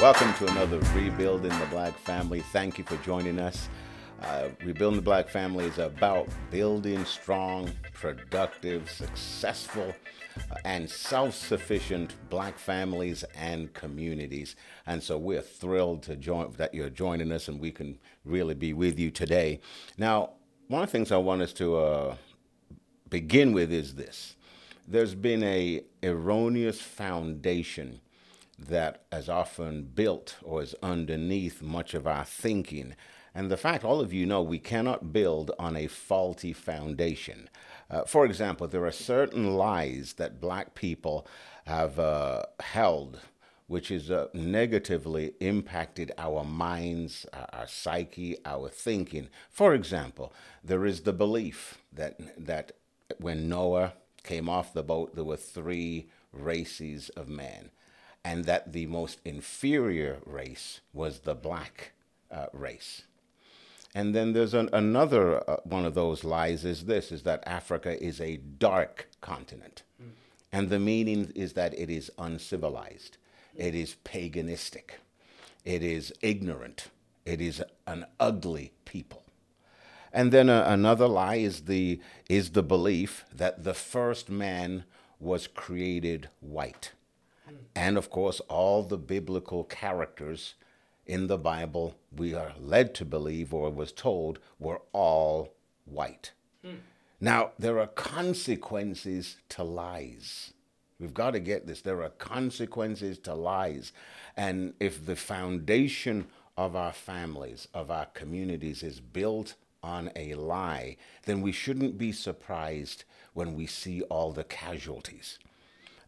Welcome to another Rebuilding the Black Family. Thank you for joining us. Uh, Rebuilding the Black Family is about building strong, productive, successful, uh, and self sufficient black families and communities. And so we're thrilled to join that you're joining us and we can really be with you today. Now, one of the things I want us to uh, begin with is this there's been a erroneous foundation that is often built or is underneath much of our thinking. And the fact, all of you know, we cannot build on a faulty foundation. Uh, for example, there are certain lies that black people have uh, held, which has uh, negatively impacted our minds, our, psyche, our thinking. For example, there is the belief that, that when Noah came off the boat, there were three races of man and that the most inferior race was the black uh, race. And then there's an, another uh, one of those lies is this is that Africa is a dark continent. Mm. And the meaning is that it is uncivilized. It is paganistic. It is ignorant. It is an ugly people. And then uh, another lie is the is the belief that the first man was created white. And of course, all the biblical characters in the Bible we are led to believe or was told were all white. Hmm. Now, there are consequences to lies. We've got to get this. There are consequences to lies. And if the foundation of our families, of our communities is built on a lie, then we shouldn't be surprised when we see all the casualties.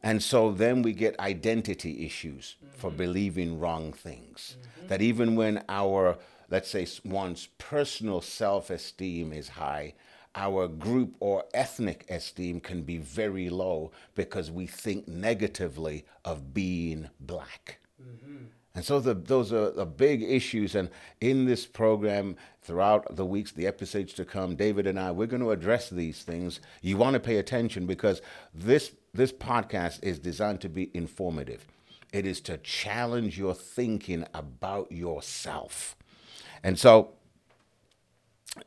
And so then we get identity issues mm-hmm. for believing wrong things. Mm-hmm. That even when our, let's say, one's personal self esteem is high, our group or ethnic esteem can be very low because we think negatively of being black. Mm-hmm. And so the, those are the big issues. And in this program, throughout the weeks, the episodes to come, David and I, we're going to address these things. You want to pay attention because this, this podcast is designed to be informative. It is to challenge your thinking about yourself. And so,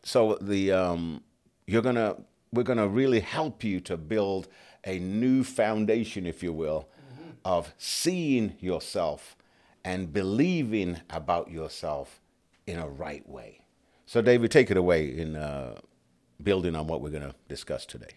so the, um, you're going to, we're going to really help you to build a new foundation, if you will, mm-hmm. of seeing yourself and believing about yourself in a right way. So, David, take it away in uh, building on what we're going to discuss today.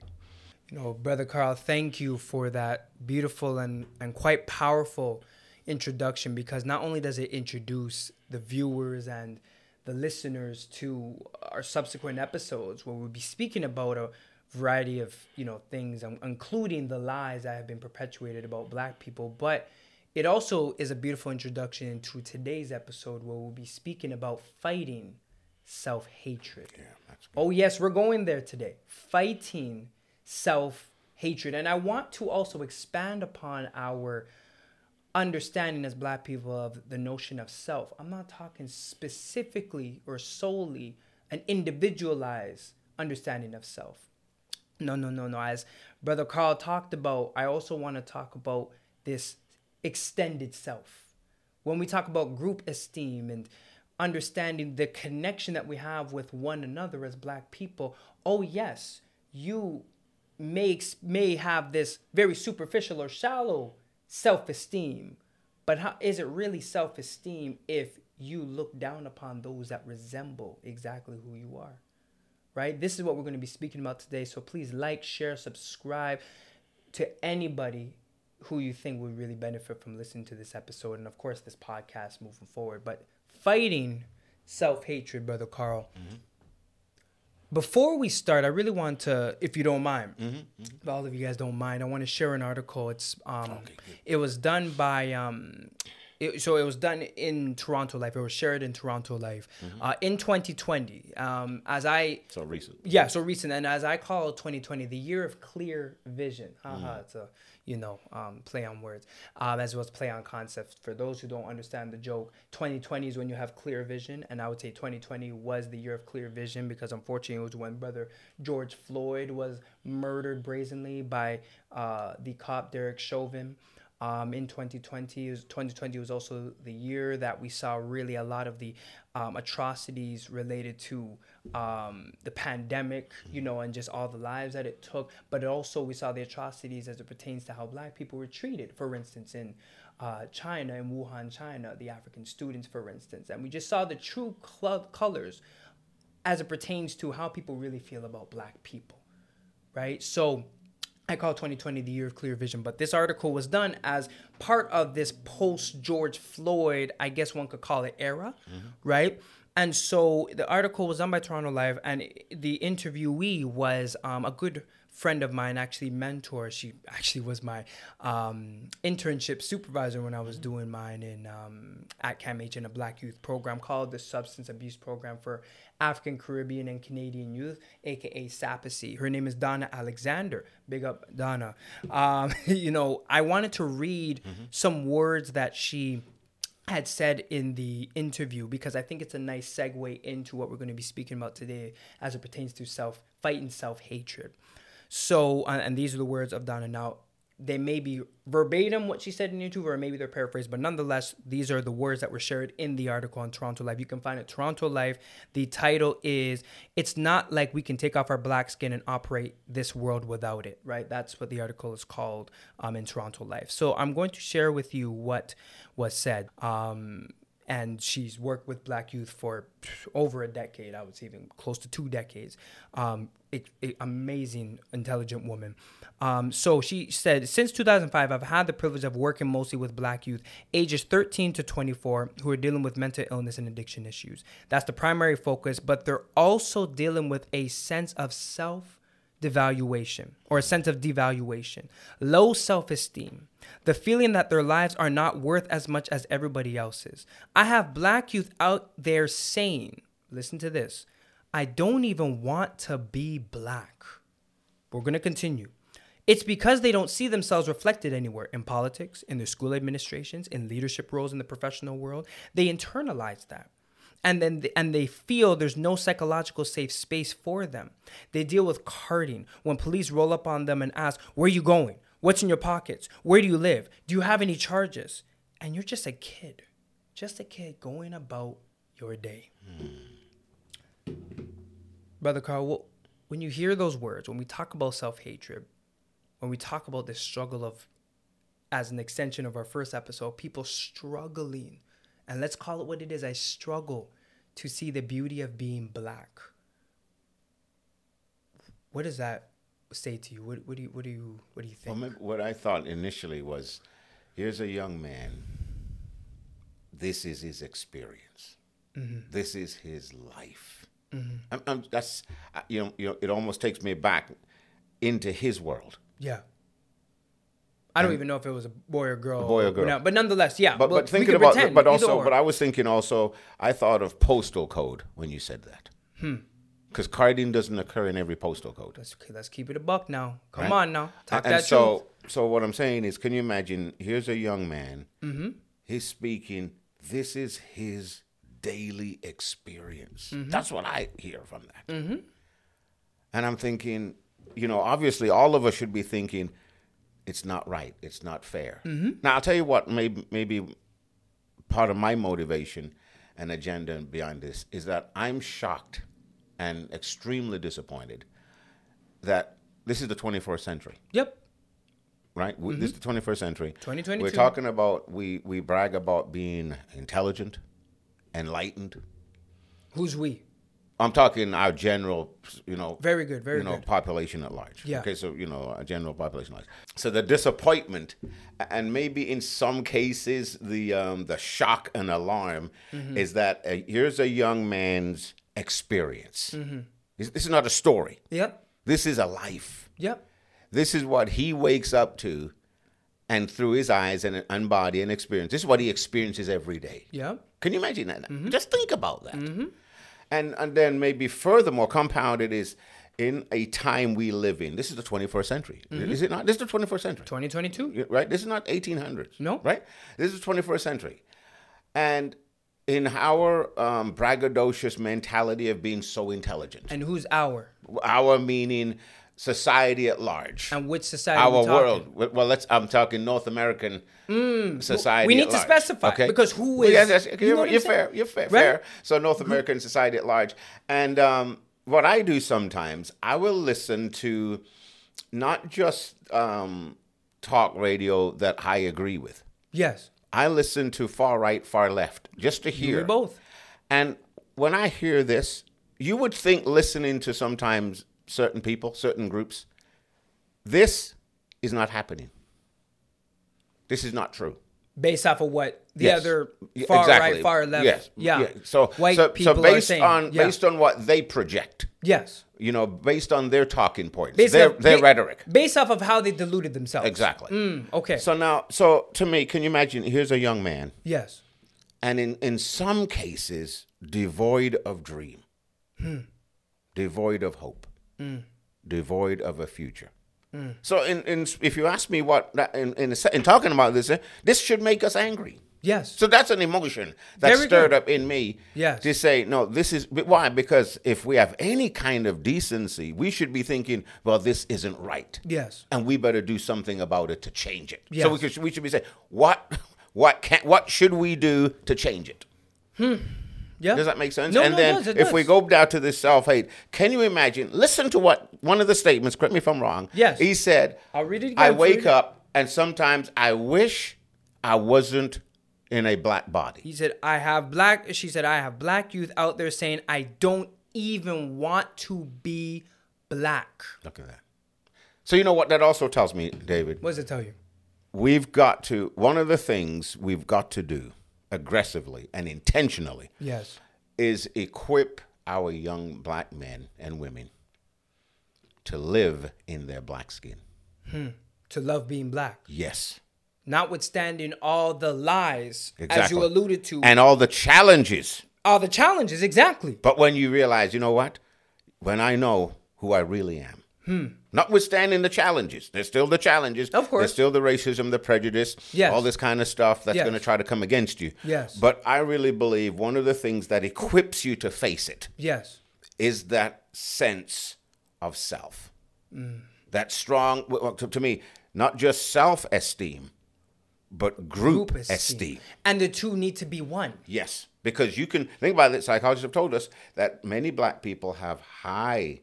You know, Brother Carl, thank you for that beautiful and, and quite powerful introduction because not only does it introduce the viewers and the listeners to our subsequent episodes where we'll be speaking about a variety of you know things including the lies that have been perpetuated about black people but it also is a beautiful introduction into today's episode where we'll be speaking about fighting self hatred. Yeah, oh, yes, we're going there today. Fighting self hatred. And I want to also expand upon our understanding as black people of the notion of self. I'm not talking specifically or solely an individualized understanding of self. No, no, no, no. As Brother Carl talked about, I also want to talk about this extended self. When we talk about group esteem and understanding the connection that we have with one another as black people, oh yes, you may may have this very superficial or shallow self-esteem, but how is it really self-esteem if you look down upon those that resemble exactly who you are? Right? This is what we're going to be speaking about today. So please like, share, subscribe to anybody who you think would really benefit from listening to this episode and of course this podcast moving forward but fighting self-hatred brother carl mm-hmm. before we start i really want to if you don't mind mm-hmm. Mm-hmm. if all of you guys don't mind i want to share an article it's um okay, it was done by um it, so it was done in Toronto Life. It was shared in Toronto Life mm-hmm. uh, in 2020. Um, as I so recent. Yeah, so recent, and as I call 2020 the year of clear vision. Haha, mm. it's a you know, um, play on words, um, as well as play on concepts. For those who don't understand the joke, 2020 is when you have clear vision, and I would say 2020 was the year of clear vision because unfortunately it was when brother George Floyd was murdered brazenly by uh, the cop Derek Chauvin. Um, in 2020. 2020 was also the year that we saw really a lot of the um, atrocities related to um, the pandemic, you know, and just all the lives that it took. But also, we saw the atrocities as it pertains to how black people were treated. For instance, in uh, China, in Wuhan, China, the African students, for instance. And we just saw the true cl- colors as it pertains to how people really feel about black people, right? So, I call 2020 the year of clear vision, but this article was done as part of this post George Floyd, I guess one could call it era, mm-hmm. right? And so the article was done by Toronto Life, and the interviewee was um, a good friend of mine, actually mentor. She actually was my um, internship supervisor when I was doing mine in um, at CAMH in a Black Youth program called the Substance Abuse Program for African, Caribbean, and Canadian Youth, aka SAPACCY. Her name is Donna Alexander. Big up, Donna. Um, you know, I wanted to read mm-hmm. some words that she had said in the interview because I think it's a nice segue into what we're going to be speaking about today as it pertains to self fighting self hatred. So, uh, and these are the words of Donna. Now, they may be verbatim what she said in YouTube, or maybe they're paraphrased, but nonetheless, these are the words that were shared in the article on Toronto Life. You can find it Toronto Life. The title is It's Not Like We Can Take Off Our Black Skin and Operate This World Without It, right? That's what the article is called um, in Toronto Life. So I'm going to share with you what was said. Um, and she's worked with black youth for over a decade i would say even close to two decades. Um, amazing intelligent woman. Um, so she said since 2005 i've had the privilege of working mostly with black youth ages 13 to 24 who are dealing with mental illness and addiction issues. That's the primary focus but they're also dealing with a sense of self devaluation or a sense of devaluation, low self esteem, the feeling that their lives are not worth as much as everybody else's. I have black youth out there saying, listen to this, I don't even want to be black. We're going to continue. It's because they don't see themselves reflected anywhere in politics, in their school administrations, in leadership roles in the professional world. They internalize that and then and they feel there's no psychological safe space for them. They deal with carding when police roll up on them and ask, "Where are you going? What's in your pockets? Where do you live? Do you have any charges?" And you're just a kid, just a kid going about your day. Hmm. Brother Carl, well, when you hear those words, when we talk about self-hatred, when we talk about this struggle of as an extension of our first episode, people struggling and let's call it what it is. I struggle to see the beauty of being black. What does that say to you? What, what do you what do you what do you think? Well, what I thought initially was, here's a young man. This is his experience. Mm-hmm. This is his life. Mm-hmm. I'm, I'm, that's you know you know it almost takes me back into his world. Yeah. I don't even know if it was a boy or girl. Boy or girl. No, but nonetheless, yeah. But, but thinking about, pretend, but also, but I was thinking also, I thought of postal code when you said that. Hmm. Because carding doesn't occur in every postal code. Let's, let's keep it a buck now. Come right? on now. Talk and, that so, truth. so what I'm saying is, can you imagine? Here's a young man. Mm-hmm. He's speaking. This is his daily experience. Mm-hmm. That's what I hear from that. Mm-hmm. And I'm thinking, you know, obviously, all of us should be thinking it's not right. It's not fair. Mm-hmm. Now I'll tell you what. Maybe maybe part of my motivation and agenda behind this is that I'm shocked and extremely disappointed that this is the 21st century. Yep. Right. Mm-hmm. This is the 21st century. 2022. We're talking about we we brag about being intelligent, enlightened. Who's we? I'm talking our general, you know, very good, very you know, good. population at large. Yeah. Okay, so you know, a general population at large. So the disappointment, and maybe in some cases the um, the shock and alarm, mm-hmm. is that uh, here's a young man's experience. Mm-hmm. This, this, is not a story. Yep. This is a life. Yep. This is what he wakes up to, and through his eyes and, and body and experience. This is what he experiences every day. Yep. Can you imagine that? Mm-hmm. Just think about that. And, and then maybe furthermore compounded is in a time we live in. This is the 21st century. Mm-hmm. Is it not? This is the 21st century. 2022. Right? This is not 1800s. No. Right? This is the 21st century. And in our um, braggadocious mentality of being so intelligent. And who's our? Our meaning society at large. And which society? Our world. Well, let's. I'm talking North American society. we need to large. specify, because who is? Well, yeah, you you're fair. You're fair. Right? Fair. So North American society at large, and um, what I do sometimes, I will listen to not just um, talk radio that I agree with. Yes. I listen to far right, far left, just to hear both. and when I hear this, you would think listening to sometimes certain people, certain groups, this is not happening. This is not true. Based off of what the Yes. other Yeah, far exactly. right, far left. Yes. Yeah. So white so, people so are based saying. on yeah. based on what they project, yes. you know, based on their talking points, Based their off- their ba- rhetoric. Based off of how they deluded themselves. Exactly. Mm, okay. So now, so to me, can you imagine? Here's a young man, yes. and in in some cases, devoid of dream, devoid of hope, devoid of a future. So, in, in if you ask me what that, in, in in talking about this, eh, this should make us angry. Yes. So that's an emotion that stirred good. up in me. Yes. To say no, this is why? Because if we have any kind of decency, we should be thinking, well, this isn't right, yes. and we better do something about it to change it. So we Yes. could, we should be saying, what what can what should we do to change it? Yeah. Does that make sense? No, and no, then it does, it if we go down to this self hate, can you imagine? Listen to what one of the statements. Correct me if I'm wrong. Yes. He said, I'll read it I again for wake up and sometimes I wish I wasn't in a black body. He said, I have black, she said, I have black youth out there saying, I don't even want to be black. Look at that. So you know what that also tells me, David? What does it tell you? We've got to one of the things we've got to do aggressively and intentionally Yes. is equip our young black men and women to live in their black skin. Hmm. To love being black. Yes. Notwithstanding all the lies, as you alluded to, And all the challenges. all the challenges, exactly. But when you realize, you know what? When I know who I really am, hmm. Notwithstanding the challenges, there's still the challenges. Of course. There's still the racism, the prejudice, Yes. all this kind of stuff that's Yes. going to try to come against you. Yes. But I really believe one of the things that equips you to face it Yes. is that sense of self. Mm. That strong, well, to, to me, not just self esteem, but group, Group esteem. esteem. And the two need to be one. Yes, because you can think about it. Psychologists have told us that many black people have high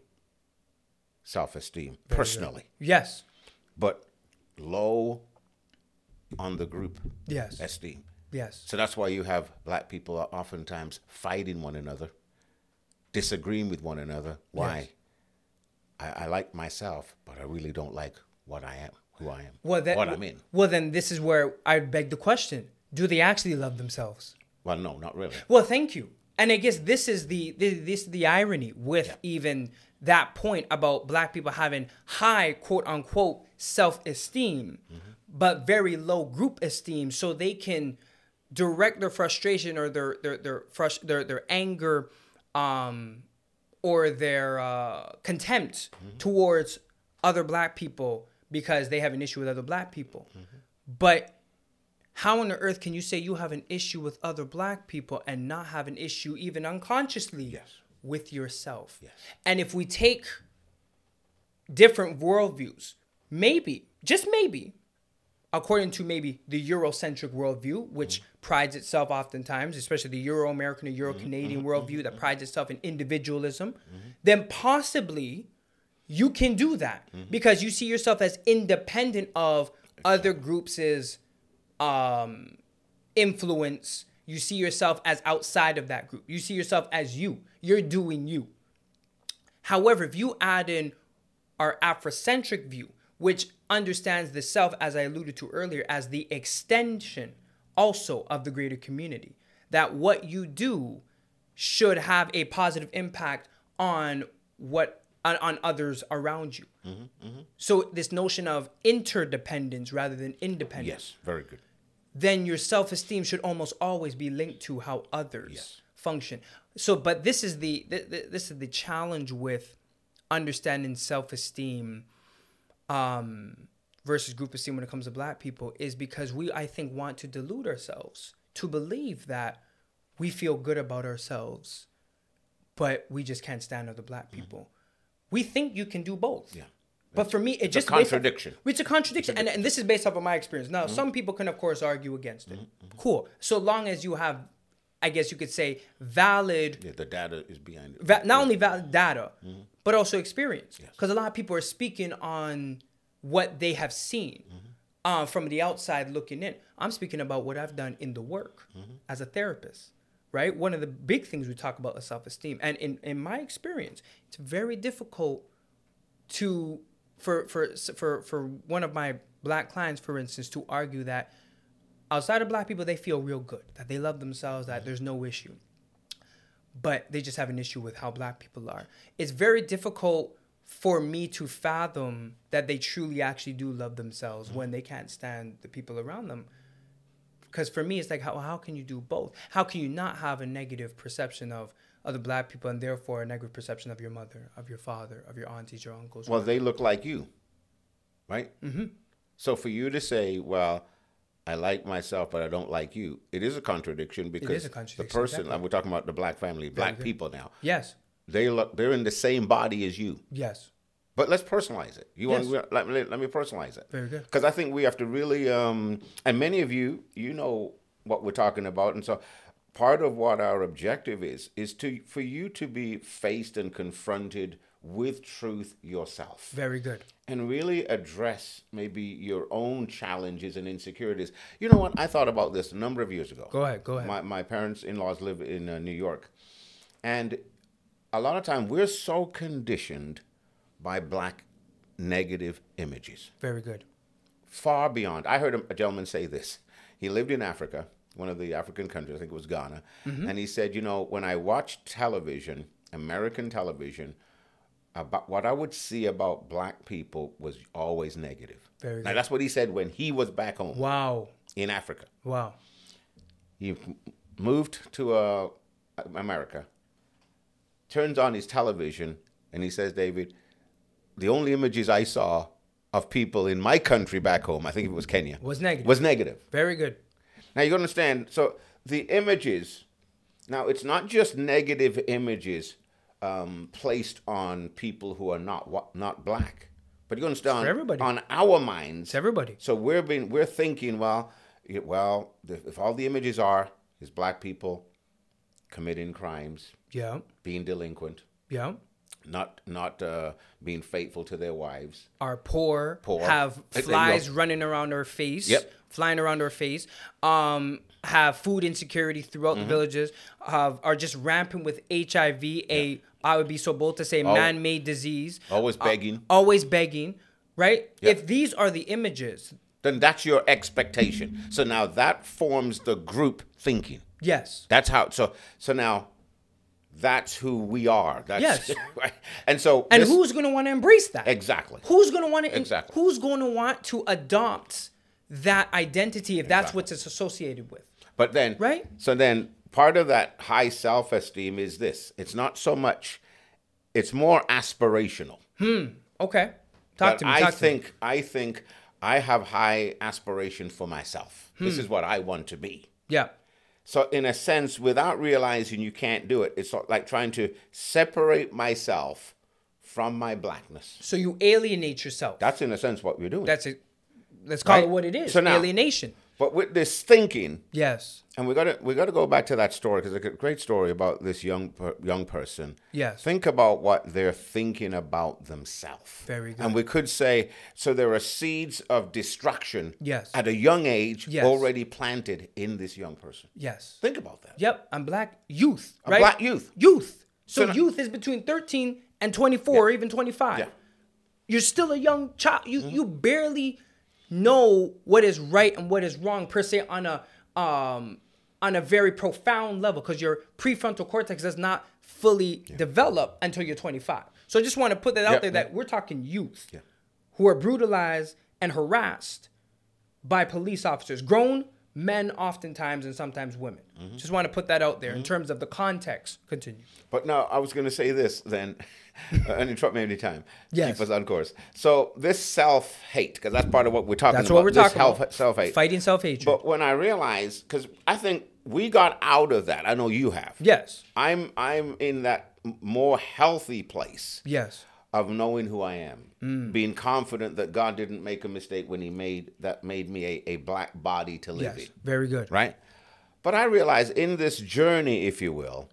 self-esteem personally, Yes. but low on the group Yes. esteem. Yes. So that's why you have black people are oftentimes fighting one another, disagreeing with one another. Why? Yes. I, I like myself, but I really don't like what I am, who I am, Well, that, what I'm in. Well, then this is where I beg the question: Do they actually love themselves? Well, no, not really. Well, thank you. And I guess this is the this, this is the irony with even that point about black people having high quote unquote self esteem, but very low group esteem, so they can direct their frustration or their their their frust- their, their anger, um, or their uh, contempt towards other black people because they have an issue with other black people, but how on earth can you say you have an issue with other black people and not have an issue even unconsciously? Yes. With yourself? Yes. And if we take different worldviews, maybe, just maybe, according to maybe the Eurocentric worldview, which mm-hmm. prides itself oftentimes, especially the Euro American or mm-hmm. Euro Canadian mm-hmm. worldview that prides itself in individualism, then possibly you can do that because you see yourself as independent of other groups' um, influence. You see yourself as outside of that group. You see yourself as you. You're doing you. However, if you add in our Afrocentric view, which understands the self, as I alluded to earlier, as the extension also of the greater community, that what you do should have a positive impact on what on, on others around you. Mm-hmm, mm-hmm. So this notion of interdependence rather than independence Yes, very good. then your self-esteem should almost always be linked to how others Yes. Function so but this is the th- th- this is the challenge with understanding self-esteem um versus group esteem when it comes to black people is because we i think want to delude ourselves to believe that we feel good about ourselves but we just can't stand other black mm-hmm. people we think you can do both Yeah. But for me, it a just off- contradiction. it's a contradiction, and, and this is based off of my experience. Now, mm-hmm. some people can, of course, argue against it. Mm-hmm. Cool, so long as you have, I guess you could say, valid Yeah, the data is behind it. va- not only valid data, mm-hmm. but also experience. Because a lot of people are speaking on what they have seen mm-hmm. uh, from the outside looking in. I'm speaking about what I've done in the work mm-hmm. as a therapist. Right, one of the big things we talk about is self-esteem, and in, in my experience, it's very difficult to for for for for one of my black clients, for instance, to argue that outside of black people, they feel real good, that they love themselves, that there's no issue but they just have an issue with how black people are. It's very difficult for me to fathom that they truly actually do love themselves when they can't stand the people around them. Because for me, it's like, how, how can you do both? How can you not have a negative perception of other black people and therefore a negative perception of your mother, of your father, of your aunties, your uncles? Well, they look like you, right? Mm-hmm. So for you to say, well, I like myself, but I don't like you, it is a contradiction because a contradiction, the person, exactly. we're talking about the black family, black people now, yes, they look, they're in the same body as you. yes, But let's personalize it. You Yes. want let me let me personalize it. Very good. Because I think we have to really, um, and many of you, you know what we're talking about, and so part of what our objective is is to for you to be faced and confronted with truth yourself very good. and really address maybe your own challenges and insecurities. You know what? I thought about this a number of years ago. Go ahead, go ahead. My, my parents in laws live in uh, New York. And a lot of time we're so conditioned by black negative images, Very good. far beyond. I heard a, a gentleman say this. He lived in Africa, one of the African countries, I think it was Ghana. And he said, You know, when I watch television, American television, about what I would see about black people was always negative. Very now good. that's what he said when he was back home Wow, in Africa. wow. He moved to uh, America, turns on his television, and he says, David, the only images I saw of people in my country back home, I think it was Kenya, Was negative. was negative. Very good. Now you understand. So the images, now it's not just negative images um, placed on people who are not not black, but you understand everybody. on our minds. It's everybody. So we're being we're thinking, well, well, if if all the images are is black people committing crimes, Yeah, being delinquent, yeah. not not uh, being faithful to their wives. are poor, Poor. have flies running around their face, Yep. flying around their face, um, have food insecurity throughout Mm-hmm. the villages, have are just rampant with HIV, a I would be so bold to say Al- man-made disease, Always Uh, begging. always begging, right? Yeah. If these are the images, Then that's your expectation. So now that forms the group thinking. yes, That's how. So so now, that's who we are. That's, Yes. right. And so and this- who's going to want to embrace that? exactly? Who's going to want to Exactly. Who's going to want to adopt that identity if that's Exactly. what it's associated with? But then, Right? So then, part of that high self-esteem is this: it's not so much, it's more aspirational. Hmm. Okay, talk But to me. I talk to me. think I think I have high aspiration for myself. Hmm. This is what I want to be. Yeah, So, in a sense, without realizing you can't do it, it's like trying to separate myself from my blackness. so you alienate yourself. That's in a sense what we're doing. That's it. Let's call Right? it what it is. So now- alienation. But with this thinking, Yes. and we got to we got to go back to that story because it's a great story about this young per, young person. Yes. Think about what they're thinking about themselves. Very good. And we could say so. There are seeds of destruction. Yes. At a young age, Yes. already planted in this young person. Yes. Think about that. Yep. I'm black youth. Right? black youth. Youth. So, So now- youth is between 13 and 24 or even 25. Yeah. Mm-hmm. You're still a young child. You you barely know what is right and what is wrong per se on a um on a very profound level because your prefrontal cortex does not fully develop until you're 25. So I just want to put that out Yeah, there yeah. that we're talking youth Yeah. who are brutalized and harassed by police officers, grown men oftentimes and sometimes women. Mm-hmm. Just want to put that out there in terms of the context. Continue. But now I was going to say this then, and interrupt me anytime. Yes. Keep us on course. So this self hate, because that's part of what we're talking That's about. what we're this talking about. Self hate. Fighting self-hatred. But when I realized, because I think we got out of that. I know you have. yes. I'm I'm in that more healthy place Yes. Of knowing who I am, being confident that God didn't make a mistake when He made that made me a, a black body to live Yes. in, Very good. right? But I realized in this journey, if you will,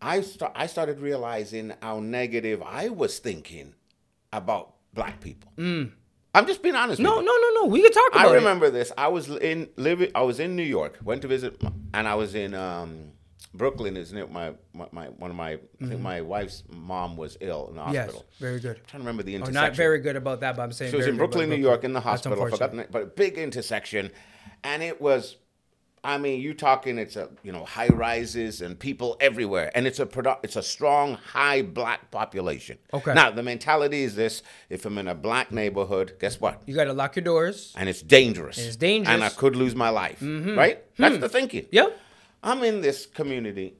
I start I started realizing how negative I was thinking about black people. I'm just being honest. Mm. No, no, no, no. We can talk about I it. remember this. I was in living. I was in New York. Went to visit, and I was in um, Brooklyn. Isn't it? My, my, my one of my. I think my wife's mom was ill in the Mm-hmm. Yes. hospital. Very good. I'm trying to remember the intersection. Oh, not very good about that, but I'm saying She was in Brooklyn, New York, in the hospital. I forgot, but a big intersection, and it was. I mean, you talking? It's a you know high rises and people everywhere, and it's a produ- it's a strong high black population. Okay. Now the mentality is this: if I'm in a black neighborhood, guess what? You got to lock your doors. and it's dangerous. It's dangerous. Hmm. And I could lose my life. Right? That's the thinking. Yep. I'm in this community,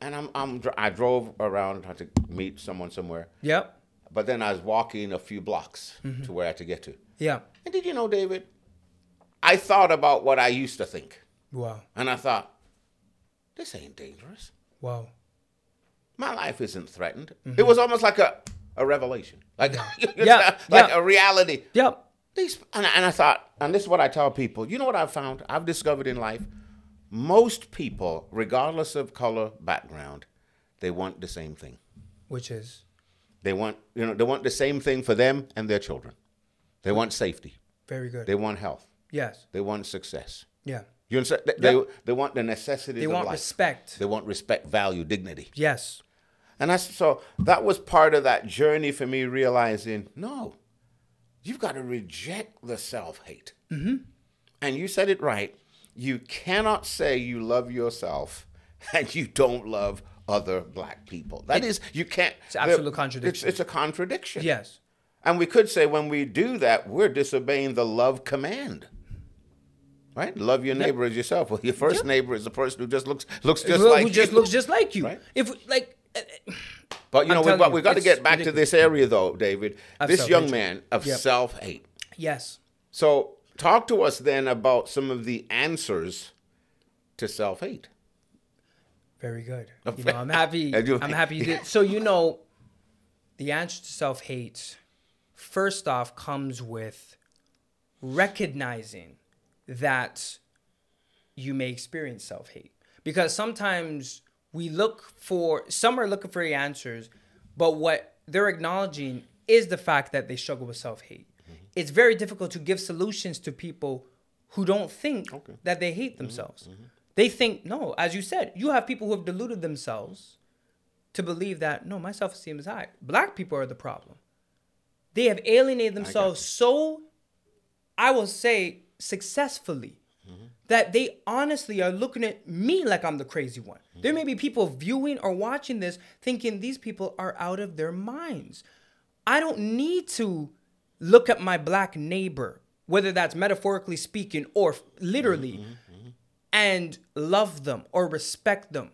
and I'm, I'm I drove around trying to meet someone somewhere, Yep. but then I was walking a few blocks Mm-hmm. to where I had to get to. Yeah. And did you know, David? I thought about what I used to think, Wow. and I thought, this ain't dangerous. Wow. My life isn't threatened. It was almost like a, a revelation, like Mm-hmm. Yeah, like yeah. a reality. Yep. These, and, I, and I thought, and this is what I tell people. You know what I've found? I've discovered in life, most people, regardless of color, background, they want the same thing. Which is They want, you know, they want the same thing for them and their children. They want safety. very good. They want health. yes. They want success. Yeah. You understand? They, they, Yep. they want the necessities They want life. respect. They want respect, value, dignity. Yes. And that's so that was part of that journey for me realizing, no, you've got to reject the self hate. Mm-hmm. And you said it right. You cannot say you love yourself and you don't love other black people. That is, you can't. It's absolute contradiction. It's, it's a contradiction. Yes. And we could say when we do that, we're disobeying the love command. Right? Love your neighbor as yourself. Well, your first neighbor is the person who just looks looks just who, like who just you. looks just like you. Right. If like uh, But you I'm know, we, telling but you, we got to get back to this area, though, David. Of this young man of Yep. self hate. yes. So, talk to us then about some of the answers to self hate. Very good. You know, I'm happy. I do. I'm happy you did. So you know, the answer to self hate, first off, comes with recognizing that you may experience self hate because sometimes we look for some are looking for the answers, but what they're acknowledging is the fact that they struggle with self hate. It's very difficult to give solutions to people who don't think that they hate themselves. They think, no, as you said, you have people who have deluded themselves to believe that, no, my self esteem is high. Black people are the problem. They have alienated themselves so, I will say, successfully that they honestly are looking at me like I'm the crazy one. There may be people viewing or watching this thinking these people are out of their minds. I don't need to look at my black neighbor, whether that's metaphorically speaking or literally, mm-hmm, mm-hmm. and love them or respect them.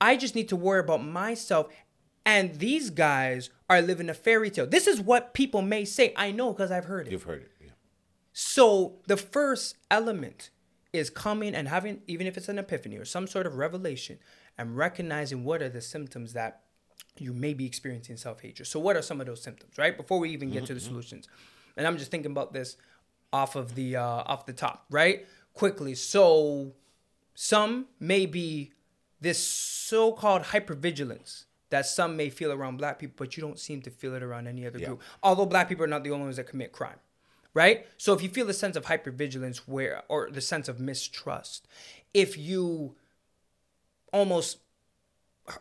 I just need to worry about myself. And these guys are living a fairy tale. This is what people may say. I know because I've heard it. You've heard it. Yeah. So the first element is coming and having, even if it's an epiphany or some sort of revelation, and recognizing what are the symptoms that you may be experiencing self hatred. So what are some of those symptoms, right? Before we even get to the solutions, and I'm just thinking about this off of the uh, off the top, right? Quickly. So some may be this so-called hypervigilance that some may feel around black people, but you don't seem to feel it around any other group. Although black people are not the only ones that commit crime, right? So if you feel the sense of hypervigilance where or the sense of mistrust, if you almost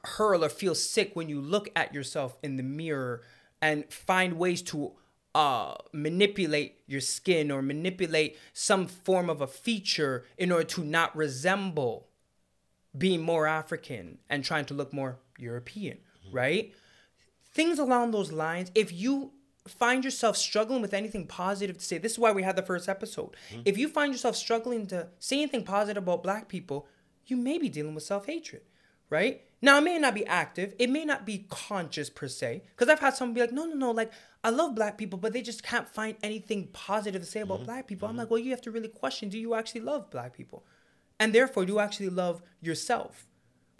hurl or feel sick when you look at yourself in the mirror and find ways to uh, manipulate your skin or manipulate some form of a feature in order to not resemble being more African and trying to look more European, right? Things along those lines. If you find yourself struggling with anything positive to say, this is why we had the first episode. If you find yourself struggling to say anything positive about black people, you may be dealing with self hatred, right? Now, it may not be active, it may not be conscious per se, because I've had someone be like, no, no, no, like, I love black people, but they just can't find anything positive to say about mm-hmm. black people. I'm mm-hmm. like, well, you have to really question do you actually love black people? And therefore, do you actually love yourself?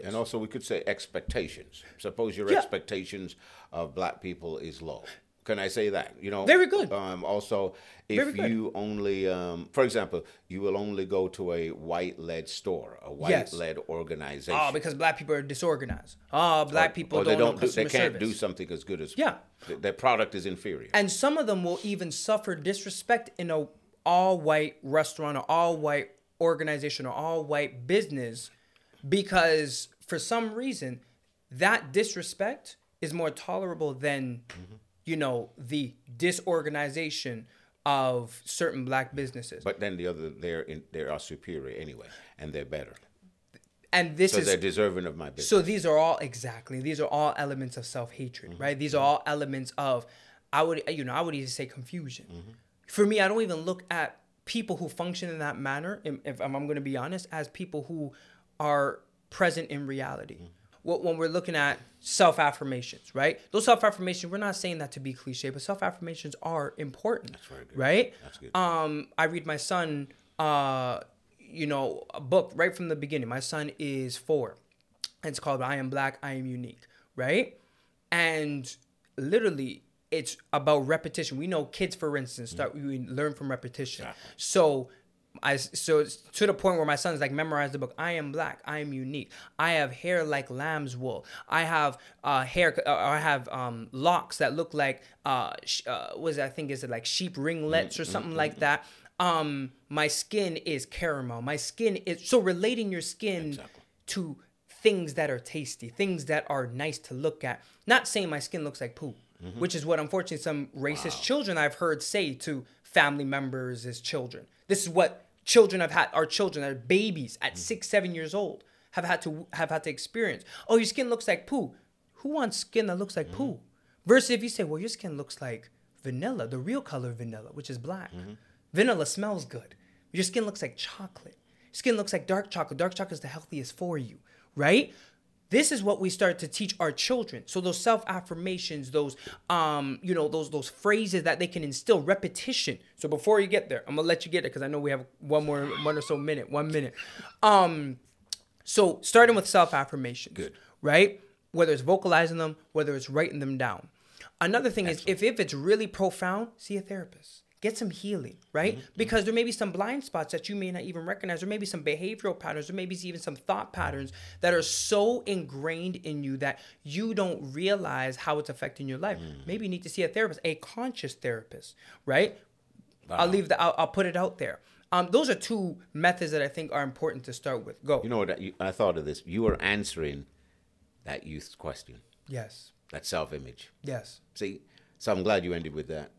And also, we could say expectations. Suppose your Yeah. expectations of black people is low. Can I say that? You know, Very good. Um, also, if you only, um, for example, you will only go to a white-led store, a white-led organization. Oh, because black people are disorganized. Oh, black people or don't, they don't, know do, they can't service. do something as good as Yeah. th- their product is inferior. and some of them will even suffer disrespect in a all white restaurant or all white organization or all white business because for some reason that disrespect is more tolerable than you know the disorganization of certain black businesses But then the other, they're in, they are superior anyway, and they're better, and this so is they're deserving of my business. So these are all exactly these are all elements of self hatred, Mm-hmm. right? These are all elements of I would you know I would even say confusion. Mm-hmm. For me, I don't even look at people who function in that manner. If, if I'm, going to be honest, as people who are present in reality. What when we're looking at self affirmations, right? Those self affirmations, we're not saying that to be cliche, but self affirmations are important, That's very good. right? That's good. um i read my son uh you know a book right from the beginning my son is four it's called i am black i am unique right and literally it's about repetition we know kids for instance start we learn from repetition so I so it's to the point where my son's like memorized the book. I am black. I am unique. I have hair like lamb's wool. I have uh, hair. Uh, I have um, locks that look like uh, sh- uh, was I think is it like sheep ringlets or something like that. Um, my skin is caramel. My skin is so relating your skin to things that are tasty, things that are nice to look at. Not saying my skin looks like poop, which is what unfortunately some racist children I've heard say to family members as children. This is what children have had, our children, our babies at mm. six, seven years old have had to have had to experience. Oh, your skin looks like poo. Who wants skin that looks like mm-hmm. poo? Versus if you say, well, your skin looks like vanilla, the real color of vanilla, which is black. Mm-hmm. Vanilla smells good. Your skin looks like chocolate. Skin looks like dark chocolate. Dark chocolate is the healthiest for you, right? This is what we start to teach our children. So those self affirmations, those um, you know, those those phrases that they can instill repetition. So before you get there, I'm gonna let you get it because I know we have one more one or so minute, one minute. Um, so starting with self affirmations, Good. right? Whether it's vocalizing them, whether it's writing them down. Another thing is if, if it's really profound, see a therapist. Get some healing, right? Because there may be some blind spots that you may not even recognize. There may be some behavioral patterns, there may be even some thought patterns that are so ingrained in you that you don't realize how it's affecting your life. Maybe you need to see a therapist, a conscious therapist, right? I'll leave that. I'll, I'll put it out there. Um, those are two methods that I think are important to start with. Go. You know what? You, I thought of this. You were answering that youth question, yes. that self-image. Yes. See, so I'm glad you ended with that.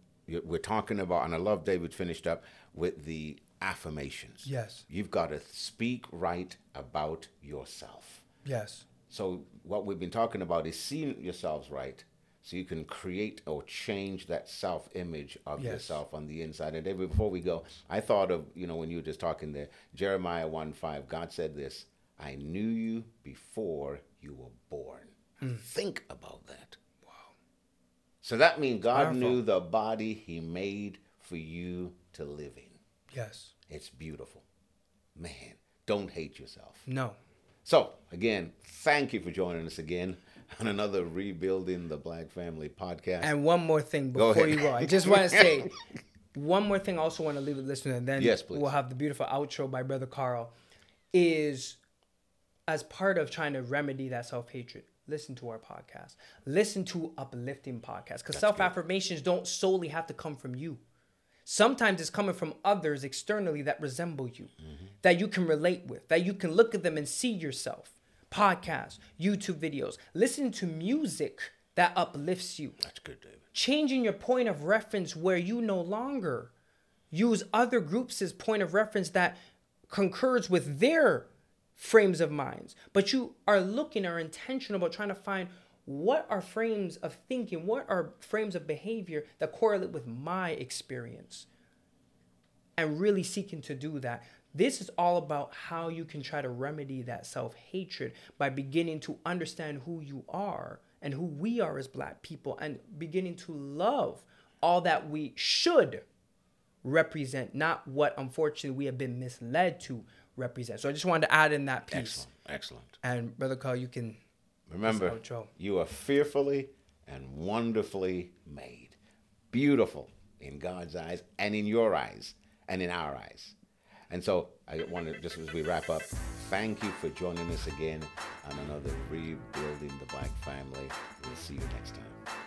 We're talking about, and I love David finished up with the affirmations. Yes. You've got to speak right about yourself. Yes. So what we've been talking about is seeing yourselves right, so you can create or change that self-image of Yes. yourself on the inside. And David, before we go, I thought of you know when you were just talking there, Jeremiah one five. God said this: "I knew you before you were born." Hmm. Think about that. So that means God Powerful. knew the body He made for you to live in. Yes. It's beautiful, man. Don't hate yourself. No. So, again, thank you for joining us again on another Rebuilding the Black Family podcast. And one more thing before you go, I just want to say one more thing. I also want to leave with listeners, and then Yes, please. we'll have the beautiful outro by Brother Carl. Is as part of trying to remedy that self hatred. Listen to our podcast. Listen to uplifting podcasts because self affirmations don't solely have to come from you. Sometimes it's coming from others externally that resemble you, mm-hmm. that you can relate with, that you can look at them and see yourself. Podcasts, YouTube videos, listen to music that uplifts you That's good, David. changing your point of reference where you no longer use other groups as point of reference that concurs with their frames of minds but you are looking or intentional about trying to find what are frames of thinking what are frames of behavior that correlate with my experience and really seeking to do that. This is all about how you can try to remedy that self hatred by beginning to understand who you are and who we are as black people and beginning to love all that we should represent, not what unfortunately we have been misled to represent. So I just wanted to add in that piece. Excellent. Excellent. And Brother Carl, you can Remember, you are fearfully and wonderfully made. Beautiful in God's eyes and in your eyes and in our eyes. And so I want to, just as we wrap up, thank you for joining us again on another Rebuilding the Black Family. We'll see you next time.